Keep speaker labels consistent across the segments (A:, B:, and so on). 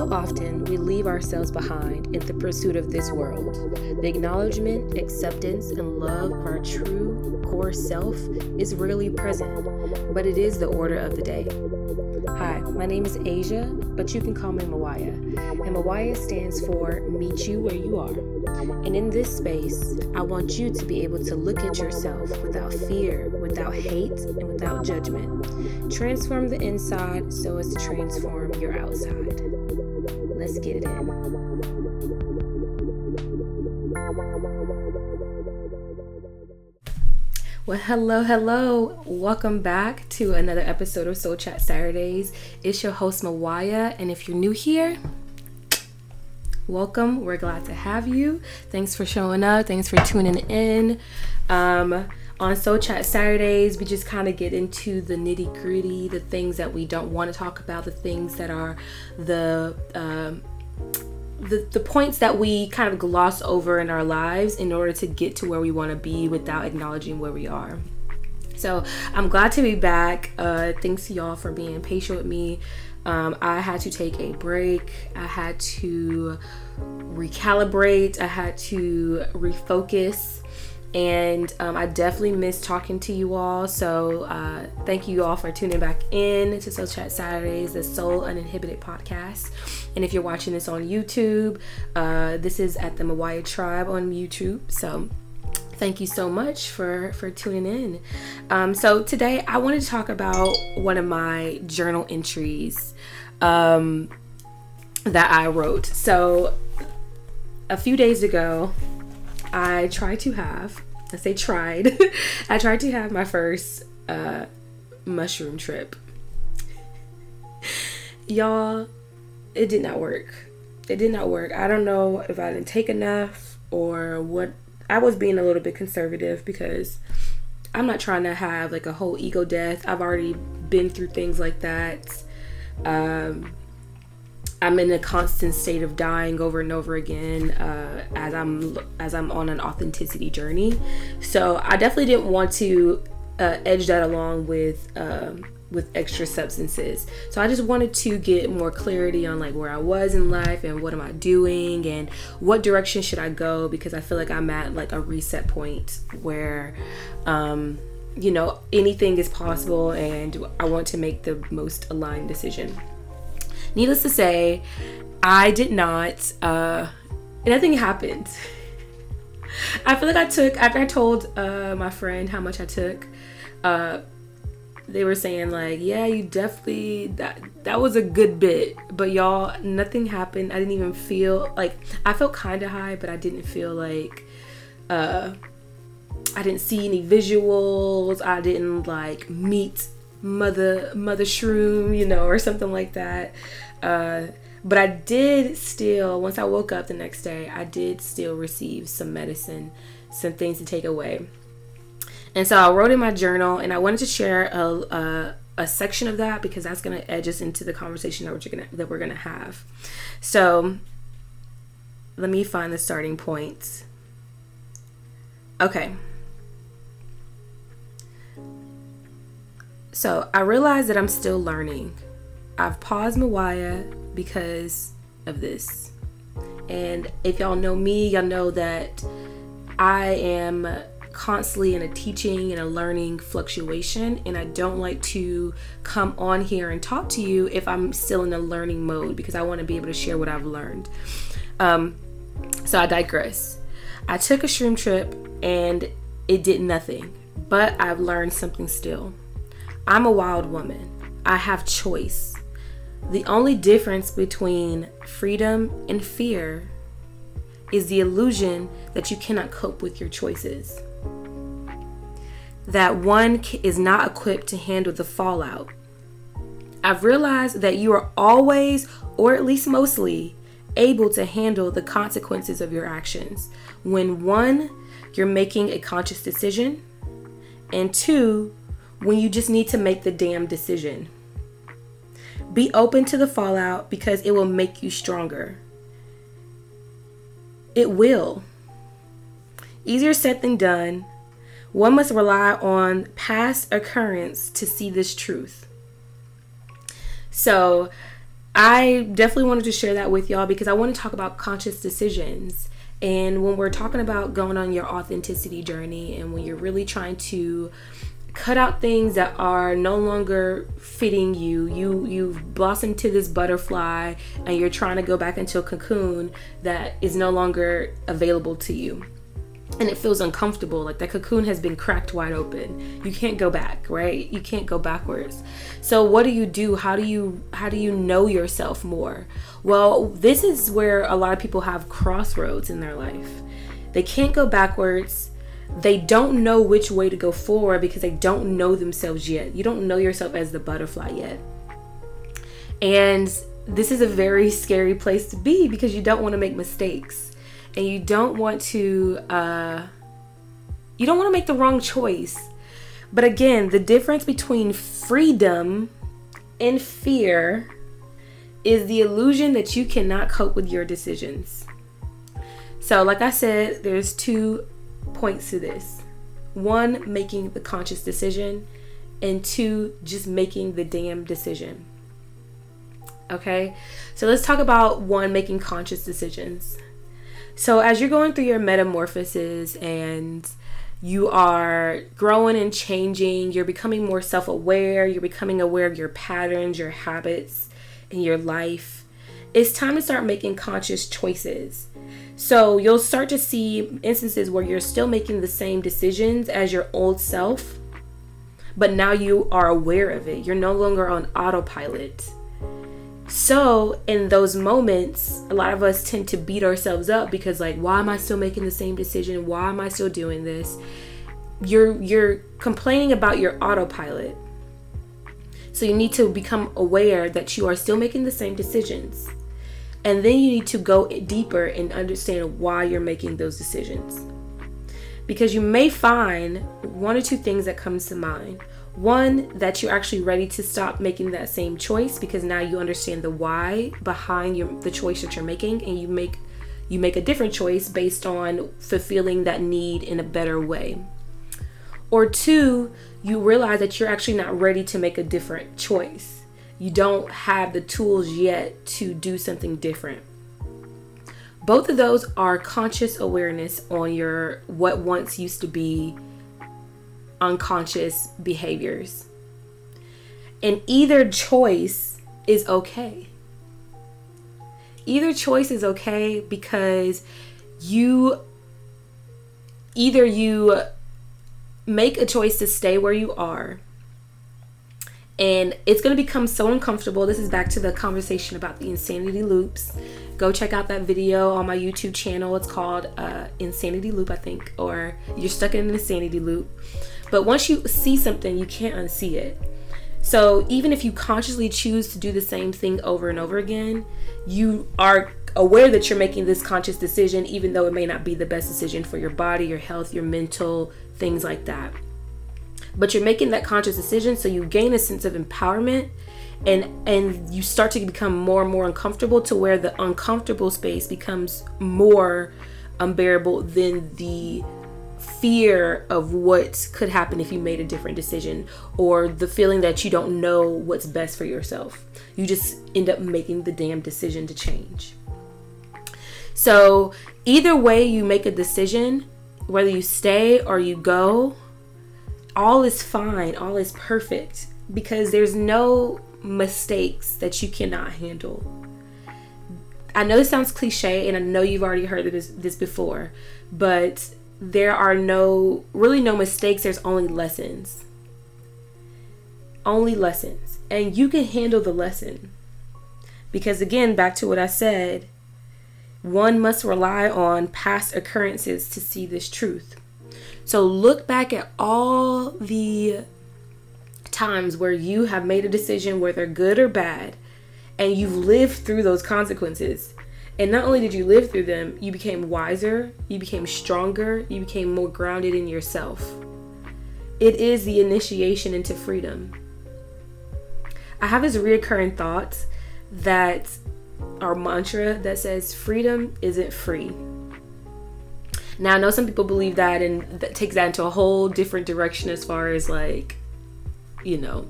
A: So often, we leave ourselves behind in the pursuit of this world. The acknowledgement, acceptance, and love of our true core self is rarely present, but it is the order of the day. Hi, my name is Asia, but you can call me Mawaya. And Mawaya stands for Meet You Where You Are. And in this space, I want you to be able to look at yourself without fear, without hate, and without judgment. Transform the inside so as to transform your outside. Let's get it in. Well, hello, hello. Welcome back to another episode of Sol Chat Saturdays. It's your host, Mawaya. And if you're new here, welcome. We're glad to have you. Thanks for showing up. Thanks for tuning in. Um, on Sol Chat Saturdays, we just kind of get into the nitty gritty, the things that we don't want to talk about, the things that are the um, the, the points that we kind of gloss over in our lives in order to get to where we want to be without acknowledging where we are. So I'm glad to be back. Uh, thanks to y'all for being patient with me. Um, I had to take a break. I had to recalibrate. I had to refocus. And um, I definitely miss talking to you all. So uh, thank you all for tuning back in to Sol Chat Saturdays, the Soul Uninhibited podcast. And if you're watching this on YouTube, uh, this is at the Mawaya Tribe on YouTube. So thank you so much for for tuning in um, so today i wanted to talk about one of my journal entries um, that i wrote so a few days ago i tried to have i say tried i tried to have my first uh, mushroom trip y'all it did not work it did not work i don't know if i didn't take enough or what I was being a little bit conservative because I'm not trying to have like a whole ego death. I've already been through things like that. Um, I'm in a constant state of dying over and over again uh, as I'm as I'm on an authenticity journey. So I definitely didn't want to uh, edge that along with um, with extra substances. So I just wanted to get more clarity on like where I was in life and what am I doing and what direction should I go because I feel like I'm at like a reset point where um you know anything is possible and I want to make the most aligned decision. Needless to say, I did not uh nothing happened. I feel like I took after I told uh my friend how much I took uh they were saying like yeah you definitely that that was a good bit but y'all nothing happened i didn't even feel like i felt kind of high but i didn't feel like uh i didn't see any visuals i didn't like meet mother mother shroom you know or something like that uh but i did still once i woke up the next day i did still receive some medicine some things to take away and so I wrote in my journal, and I wanted to share a, a, a section of that because that's going to edge us into the conversation that we're gonna that we're going to have. So let me find the starting points. Okay. So I realize that I'm still learning. I've paused Mawaya because of this. And if y'all know me, y'all know that I am constantly in a teaching and a learning fluctuation and I don't like to come on here and talk to you if I'm still in a learning mode because I want to be able to share what I've learned. Um, so I digress. I took a shroom trip and it did nothing, but I've learned something still. I'm a wild woman. I have choice. The only difference between freedom and fear is the illusion that you cannot cope with your choices that one is not equipped to handle the fallout. I've realized that you are always, or at least mostly, able to handle the consequences of your actions. When one, you're making a conscious decision, and two, when you just need to make the damn decision. Be open to the fallout because it will make you stronger. It will. Easier said than done, one must rely on past occurrence to see this truth. So, I definitely wanted to share that with y'all because I want to talk about conscious decisions. And when we're talking about going on your authenticity journey and when you're really trying to cut out things that are no longer fitting you. You you've blossomed to this butterfly and you're trying to go back into a cocoon that is no longer available to you. And it feels uncomfortable. Like that cocoon has been cracked wide open. You can't go back right? You can't go backwards. So what do you do? How do you how do you know yourself more? Well this is where a lot of people have crossroads in their life. They can't go backwards they don't know which way to go forward because they don't know themselves yet. You don't know yourself as the butterfly yet. And this is a very scary place to be because you don't want to make mistakes. And you don't want to uh, you don't want to make the wrong choice. But again the difference between freedom and fear is the illusion that you cannot cope with your decisions. So like i said there's two points to this. One making the conscious decision and two just making the damn decision. Okay? So let's talk about one making conscious decisions. So, as you're going through your metamorphoses and you are growing and changing, you're becoming more self aware, you're becoming aware of your patterns, your habits and your life, it's time to start making conscious choices. So, you'll start to see instances where you're still making the same decisions as your old self, but now you are aware of it. You're no longer on autopilot so, in those moments, a lot of us tend to beat ourselves up because like, why am I still making the same decision? Why am I still doing this? You're you're complaining about your autopilot. So you need to become aware that you are still making the same decisions. And then you need to go deeper and understand why you're making those decisions. Because you may find one or two things that comes to mind. One, that you're actually ready to stop making that same choice because now you understand the why behind your the choice that you're making and you make you make a different choice based on fulfilling that need in a better way. Or two, you realize that you're actually not ready to make a different choice. You don't have the tools yet to do something different. Both of those are conscious awareness on your what once used to be unconscious behaviors. And either choice is okay. Either choice is okay because you either you make a choice to stay where you are and it's going to become so uncomfortable. This is back to the conversation about the insanity loops. Go check out that video on my YouTube channel. It's called uh, Insanity Loop, I think, or You're Stuck in an Insanity Loop. But once you see something, you can't unsee it. So even if you consciously choose to do the same thing over and over again, you are aware that you're making this conscious decision, even though it may not be the best decision for your body, your health, your mental, things like that. But you're making that conscious decision, so you gain a sense of empowerment and and you start to become more and more uncomfortable to where the uncomfortable space becomes more unbearable than the fear of what could happen if you made a different decision or the feeling that you don't know what's best for yourself. You just end up making the damn decision to change. So, either way you make a decision, whether you stay or you go, all is fine, all is perfect because there's no mistakes that you cannot handle. I know this sounds cliche and I know you've already heard this, this before, but there are no really no mistakes there's only lessons. Only lessons. And you can handle the lesson. Because again back to what i said one must rely on past occurrences to see this truth so look back at all the times where you have made a decision whether good or bad and you've lived through those consequences and not only did you live through them, you became wiser, you became stronger, you became more grounded in yourself. It is the initiation into freedom. I have this reoccurring thought that our mantra that says freedom isn't free. Now I know some people believe that and that takes that into a whole different direction as far as like you know,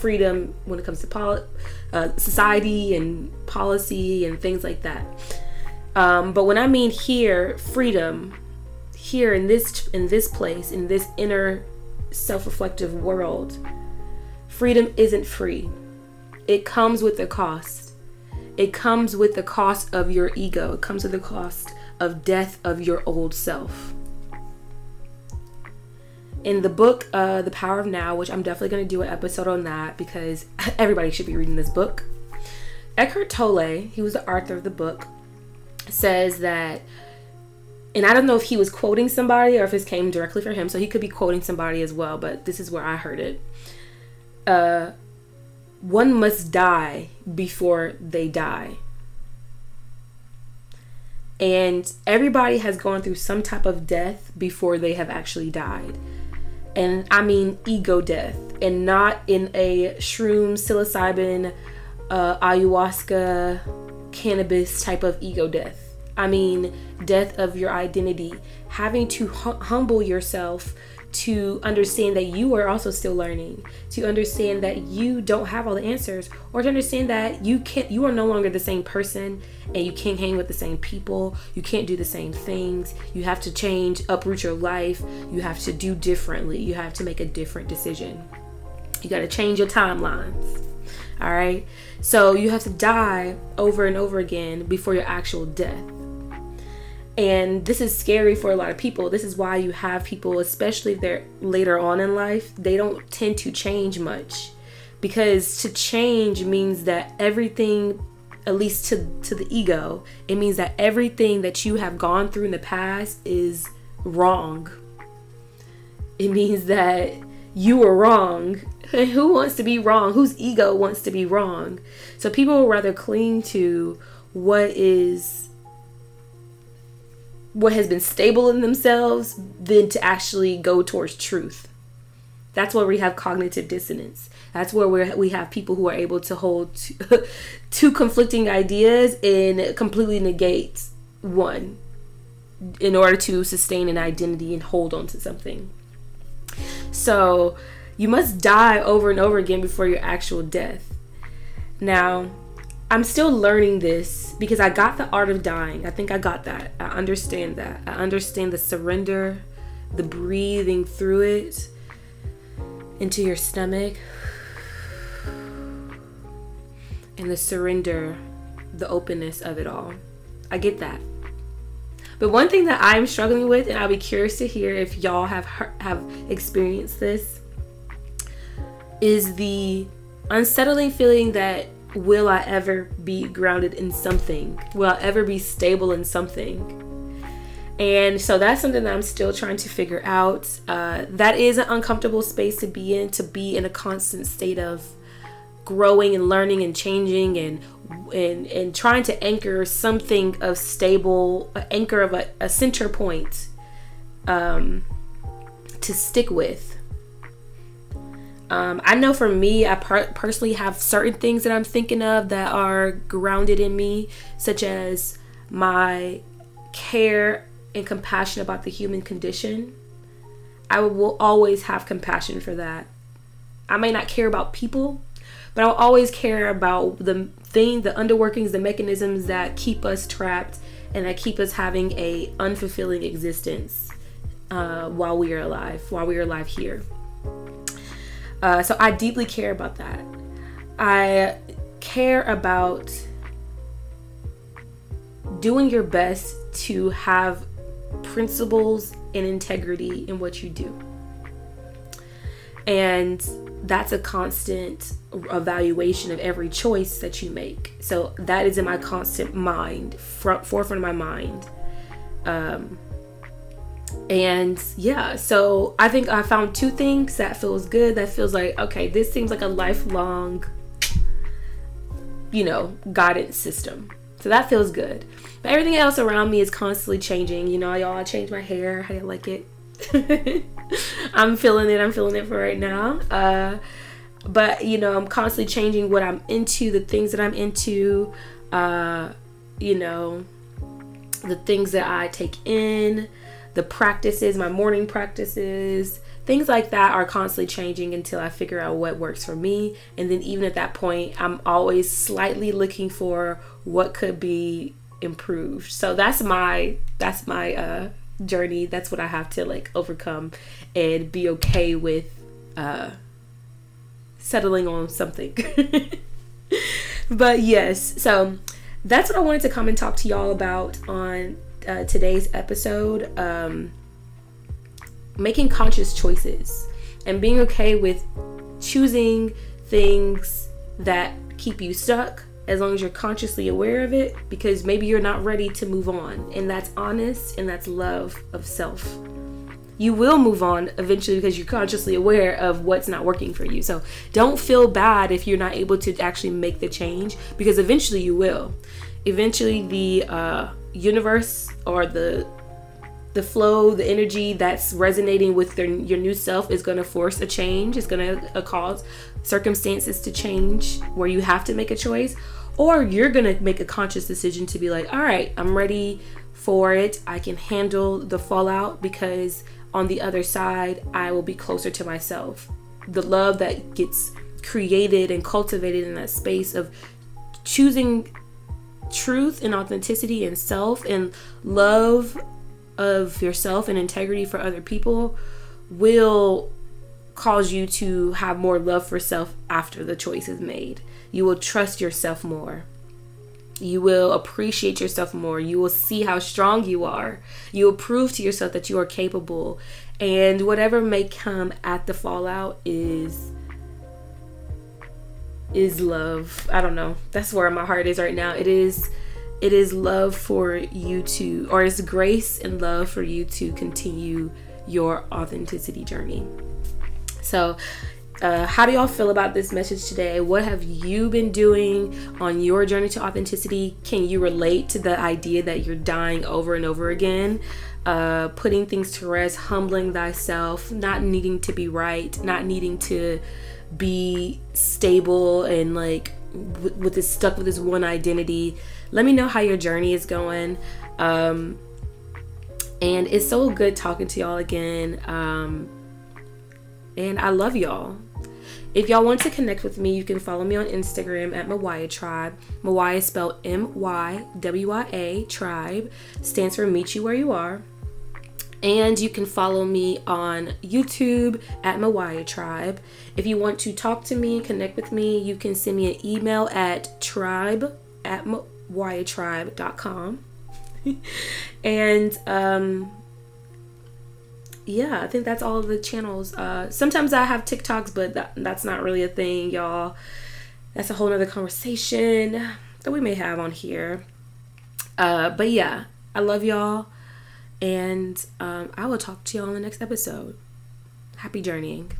A: freedom when it comes to poli- uh, society and policy and things like that. Um, but when I mean here, freedom, here in this in this place, in this inner self-reflective world, freedom isn't free. It comes with a cost. It comes with the cost of your ego. It comes with the cost of death of your old self. In the book uh, the power of now which i'm definitely going to do an episode on that because everybody should be reading this book. Eckhart tolle he was the author of the book says that and i don't know if he was quoting somebody or if this came directly from him so he could be quoting somebody as well but this is where i heard it. Uh, one must die before they die and everybody has gone through some type of death before they have actually died. And I mean ego death, and not in a shroom, psilocybin, uh, ayahuasca, cannabis type of ego death. I mean death of your identity, having to hum- humble yourself to understand that you are also still learning, to understand that you don't have all the answers, or to understand that you can't you are no longer the same person and you can't hang with the same people, you can't do the same things. You have to change, uproot your life, you have to do differently. You have to make a different decision. You got to change your timelines. All right? So you have to die over and over again before your actual death. And this is scary for a lot of people. This is why you have people, especially if they're later on in life, they don't tend to change much. Because to change means that everything, at least to, to the ego, it means that everything that you have gone through in the past is wrong. It means that you were wrong. Who wants to be wrong? Whose ego wants to be wrong? So people will rather cling to what is what has been stable in themselves than to actually go towards truth. That's where we have cognitive dissonance. That's where we we have people who are able to hold two, two conflicting ideas and completely negate one in order to sustain an identity and hold on to something. So you must die over and over again before your actual death. Now, I'm still learning this because I got the art of dying. I think I got that. I understand that. I understand the surrender, the breathing through it into your stomach, and the surrender, the openness of it all. I get that. But one thing that I'm struggling with, and I'll be curious to hear if y'all have have experienced this, is the unsettling feeling that will I ever be grounded in something? Will I ever be stable in something? And so that's something that I'm still trying to figure out. Uh, that is an uncomfortable space to be in, to be in a constant state of growing and learning and changing and and and trying to anchor something of stable, an anchor of a, a center point um, to stick with. Um, I know for me, I per- personally have certain things that I'm thinking of that are grounded in me, such as my care and compassion about the human condition. I will always have compassion for that. I may not care about people, but I'll always care about the thing, the underworkings, the mechanisms that keep us trapped and that keep us having a unfulfilling existence uh, while we are alive, while we are alive here. Uh, so I deeply care about that. I care about doing your best to have principles and integrity in what you do. And that's a constant evaluation of every choice that you make. So that is in my constant mind, front, forefront of my mind. Um, and yeah so i think i found two things that feels good that feels like okay this seems like a lifelong you know guidance system. So that feels good. But everything else around me is constantly changing. You know y'all i changed my hair. How you like it? I'm feeling it. I'm feeling it for right now. Uh but you know i'm constantly changing what i'm into the things that i'm into uh you know the things that i take in the practices, my morning practices, things like that are constantly changing until I figure out what works for me. And then even at that point, I'm always slightly looking for what could be improved. So that's my that's my uh journey. That's what I have to like overcome and be okay with uh settling on something. but yes, so that's what I wanted to come and talk to y'all about on uh, today's episode. Um, making conscious choices and being okay with choosing things that keep you stuck as long as you're consciously aware of it because maybe you're not ready to move on and that's honest and that's love of self you will move on eventually because you're consciously aware of what's not working for you so don't feel bad if you're not able to actually make the change because eventually you will eventually the uh, universe or the the flow, the energy that's resonating with their, your new self is going to force a change. It's going to uh, cause circumstances to change where you have to make a choice, or you're going to make a conscious decision to be like, all right, I'm ready for it. I can handle the fallout because on the other side, I will be closer to myself. The love that gets created and cultivated in that space of choosing truth and authenticity and self and love of yourself and integrity for other people will cause you to have more love for self after the choice is made. You will trust yourself more. You will appreciate yourself more. You will see how strong you are. You will prove to yourself that you are capable. And whatever may come at the fallout is is love. I don't know. That's where my heart is right now. It is it is love for you to, or it's grace and love for you to continue your authenticity journey. So, uh, how do y'all feel about this message today? What have you been doing on your journey to authenticity? Can you relate to the idea that you're dying over and over again? Uh, putting things to rest, humbling thyself, not needing to be right, not needing to be stable and like with, with this stuck with this one identity let me know how your journey is going. Um, and it's so good talking to y'all again. Um, and I love y'all. If y'all want to connect with me, you can follow me on Instagram at Mawaya Tribe. Mawaya spelled M Y W I A Tribe, stands for Meet You Where You Are. And you can follow me on YouTube at Mawaya Tribe. If you want to talk to me, connect with me, you can send me an email at tribe at wayatribe.com. and um, yeah, I think that's all of the channels. Uh, sometimes I have TikToks, but that, that's not really a thing, y'all. That's a whole nother conversation that we may have on here. Uh, but yeah, I love y'all. And um, I will talk to y'all in the next episode. Happy journeying.